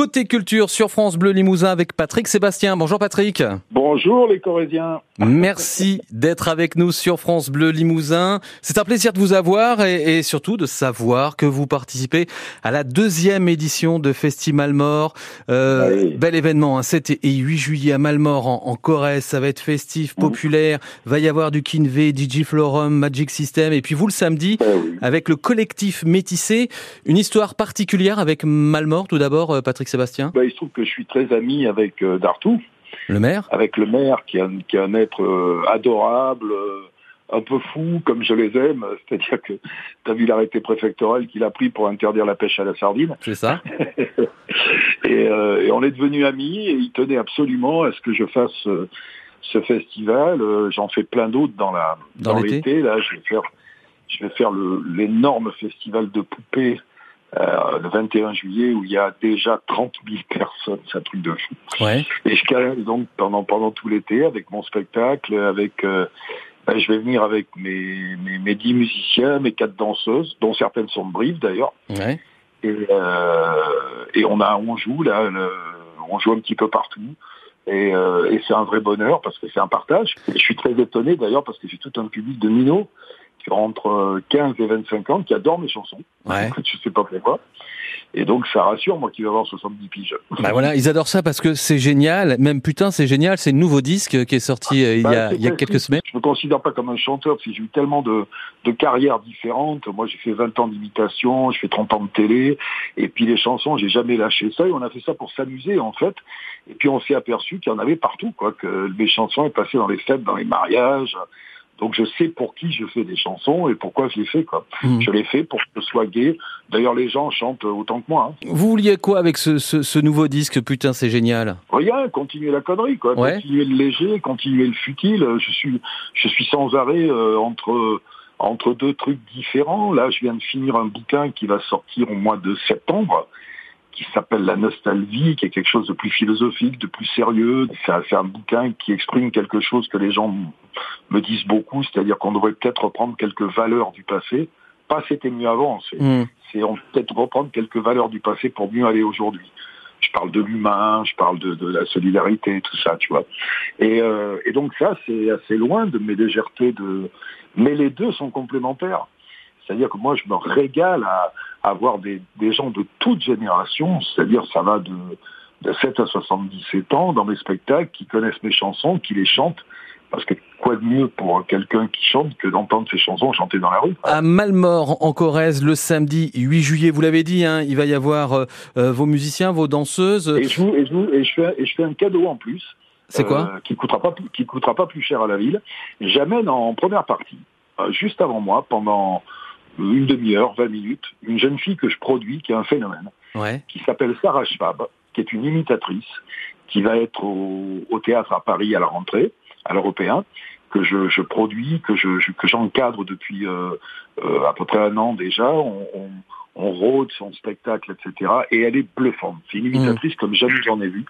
Côté culture sur France Bleu Limousin avec Patrick Sébastien. Bonjour Patrick. Bonjour les Corésiens. Merci d'être avec nous sur France Bleu Limousin. C'est un plaisir de vous avoir et, et, surtout de savoir que vous participez à la deuxième édition de Festival Mort. Euh, oui. Bel événement, hein, 7 et 8 juillet à Malmort en, en Corrèze. Ça va être festif, populaire. Va y avoir du Kinvé, Digiflorum, Magic System. Et puis vous le samedi, oui. avec le collectif Métissé. Une histoire particulière avec Malmort tout d'abord, Patrick Sébastien bah, Il se trouve que je suis très ami avec euh, Dartou. Le maire Avec le maire qui est un, qui est un être euh, adorable, euh, un peu fou comme je les aime. C'est-à-dire que tu as vu l'arrêté préfectoral qu'il a pris pour interdire la pêche à la sardine. C'est ça. et, et, on est devenus amis et il tenait absolument à ce que je fasse ce festival. J'en fais plein d'autres dans la dans, dans l'été. Là, je vais faire je vais faire l'énorme festival de poupées euh, le 21 juillet où il y a déjà 30 000 personnes, c'est un truc de fou. Ouais. Et je calme donc pendant pendant tout l'été avec mon spectacle, avec euh, ben, je vais venir avec mes, mes, mes 10 musiciens, mes quatre danseuses, dont certaines sont de Brive d'ailleurs. Ouais. Et, euh, et on a on joue là, le, on joue un petit peu partout. Et, euh, et c'est un vrai bonheur parce que c'est un partage. Et je suis très étonné d'ailleurs parce que j'ai tout un public de minots qui ont entre 15 et 25 ans qui adorent mes chansons. Ouais. sais pas pourquoi. Et donc ça rassure moi qui vais avoir 70 piges. Bah voilà, ils adorent ça parce que c'est génial. Même putain, c'est génial. C'est le nouveau disque qui est sorti euh, il, bah, y a, il y a quelques semaines. Je me considère pas comme un chanteur parce que j'ai eu tellement de, de carrières différentes. Moi, j'ai fait 20 ans d'imitation, je fais 30 ans de télé. Et puis les chansons, j'ai jamais lâché ça. Et on a fait ça pour s'amuser en fait. Et puis on s'est aperçu qu'il y en avait partout, quoi. Que mes chansons est passées dans les fêtes, dans les mariages. Donc je sais pour qui je fais des chansons et pourquoi je les fais. Quoi. Mmh. Je les fais pour que ce soit gay. D'ailleurs, les gens chantent autant que moi. Hein. Vous vouliez quoi avec ce, ce, ce nouveau disque Putain, c'est génial? Rien, continuer la connerie, quoi. Ouais. Continuer le léger, continuer le futile. Je suis, je suis sans arrêt euh, entre entre deux trucs différents. Là, je viens de finir un bouquin qui va sortir au mois de septembre qui s'appelle La Nostalgie, qui est quelque chose de plus philosophique, de plus sérieux. C'est un bouquin qui exprime quelque chose que les gens me disent beaucoup, c'est-à-dire qu'on devrait peut-être reprendre quelques valeurs du passé. Pas c'était mieux avant, c'est mmh. peut-être reprendre quelques valeurs du passé pour mieux aller aujourd'hui. Je parle de l'humain, je parle de, de, la solidarité, tout ça, tu vois. Et, euh, et donc ça, c'est assez loin de mes légèretés, de... mais les deux sont complémentaires. C'est-à-dire que moi, je me régale à, à avoir des, des, gens de toute génération, c'est-à-dire ça va de, de 7 à 77 ans dans mes spectacles, qui connaissent mes chansons, qui les chantent, parce que quoi de mieux pour quelqu'un qui chante que d'entendre ses chansons chanter dans la rue À Malmort, en Corrèze, le samedi 8 juillet, vous l'avez dit, hein, il va y avoir euh, vos musiciens, vos danseuses. Et je, et je, et je, fais, et je fais un cadeau en plus. C'est quoi euh, Qui coûtera pas qui coûtera pas plus cher à la ville. J'amène en première partie, euh, juste avant moi, pendant une demi-heure, 20 minutes, une jeune fille que je produis, qui est un phénomène, ouais. qui s'appelle Sarah Schwab, qui est une imitatrice, qui va être au, au théâtre à Paris à la rentrée, à l'européen, que je, je, produis, que je, que j'encadre depuis euh, euh, à peu près un an déjà. On, on, on rôde son spectacle, etc. Et elle est bluffante. C'est une imitatrice mmh. comme jamais j'en ai vu.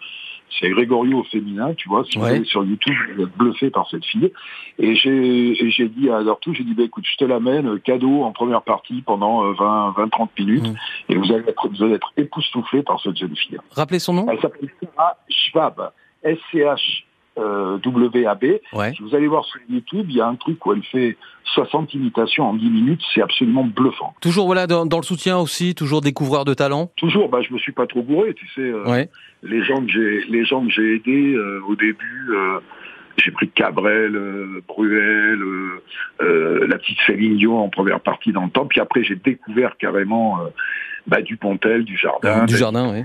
C'est Grégorio au féminin, tu vois. Si ouais. vous allez sur YouTube, vous êtes bluffé par cette fille. Et j'ai, dit à tout, j'ai dit, bah, écoute, je te l'amène, cadeau en première partie pendant 20, 20, 30 minutes. Mmh. Et vous allez être, vous allez être époustouflé par cette jeune fille. Rappelez son nom. Elle s'appelle Sarah Schwab. S-C-H euh, WAB. Ouais. Si vous allez voir sur YouTube, il y a un truc où elle fait 60 imitations en 10 minutes, c'est absolument bluffant. Toujours voilà dans, dans, le soutien aussi, toujours découvreur de talent. Toujours, bah je me suis pas trop bourré, tu sais. Euh, ouais. Les gens que j'ai, les gens que j'ai aidés euh, au début. J'ai pris Cabrel, Bruel, la petite Céline Dion en première partie dans le temps, puis après j'ai découvert carrément bah, du Pontel, du Jardin. Du Jardin, oui.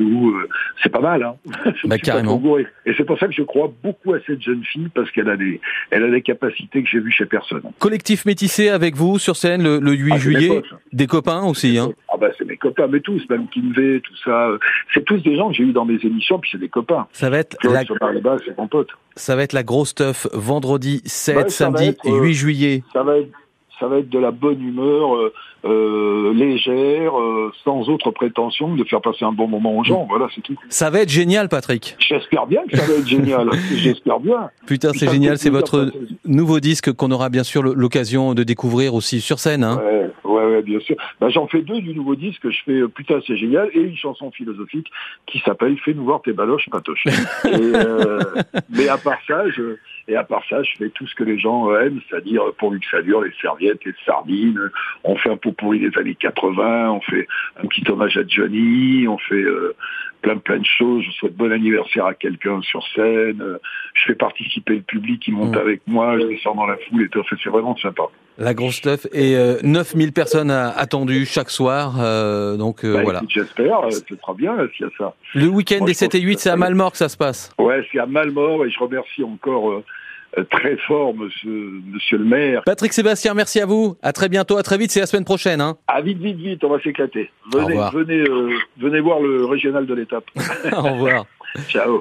Euh, c'est pas mal, hein. bah, carrément. Et c'est pour ça que je crois beaucoup à cette jeune fille, parce qu'elle a des, elle a des capacités que j'ai vues chez personne. Collectif métissé avec vous sur scène le, le 8 ah, juillet. Potes, des copains aussi, hein. Ah bah c'est mes copains, mais tous, même Kinvé, tout ça. C'est tous des gens que j'ai eu dans mes émissions, puis c'est des copains. Ça va être la... Bas, c'est mon pote. Ça va être la grosse stuff vendredi 7, bah, samedi être, 8 juillet. Ça va être ça va être de la bonne humeur euh, euh, légère, euh, sans autre prétention de faire passer un bon moment aux gens. Voilà, c'est tout. Ça va être génial, Patrick. J'espère bien que ça va être génial. J'espère bien. Putain, c'est génial. C'est votre nouveau disque qu'on aura bien sûr l'occasion de découvrir aussi sur scène. Hein. Ouais, ouais, bien sûr. Bah, j'en fais deux du nouveau disque. Je fais Putain, c'est génial et une chanson philosophique qui s'appelle Fais-nous voir tes baloches, patoches. mais à part ça, je, et à part ça, je fais tout ce que les gens aiment, c'est-à-dire pourvu que ça dure, les serviettes, les sardines. On fait un pot pourri des années 80. On fait un petit hommage à Johnny. On fait plein plein de choses. Je souhaite bon anniversaire à quelqu'un sur scène. Je fais participer le public qui monte mm. avec moi. Je descends dans la foule et tout. C'est vraiment sympa. La grosse stuff. Et euh, 9000 personnes attendues chaque soir. Euh, donc euh, bah, voilà. J'espère. Euh, c'est très bien s'il y a ça. Le week-end des 7 et 8, c'est à Malmort que ça se passe. Ouais, c'est à Malmort et je remercie encore très fort, monsieur, monsieur le maire. Patrick Sébastien, merci à vous. À très bientôt, à très vite, c'est la semaine prochaine. Hein. À vite, vite, vite, on va s'éclater. Venez, venez, venez voir le régional de l'étape. Au revoir. Ciao.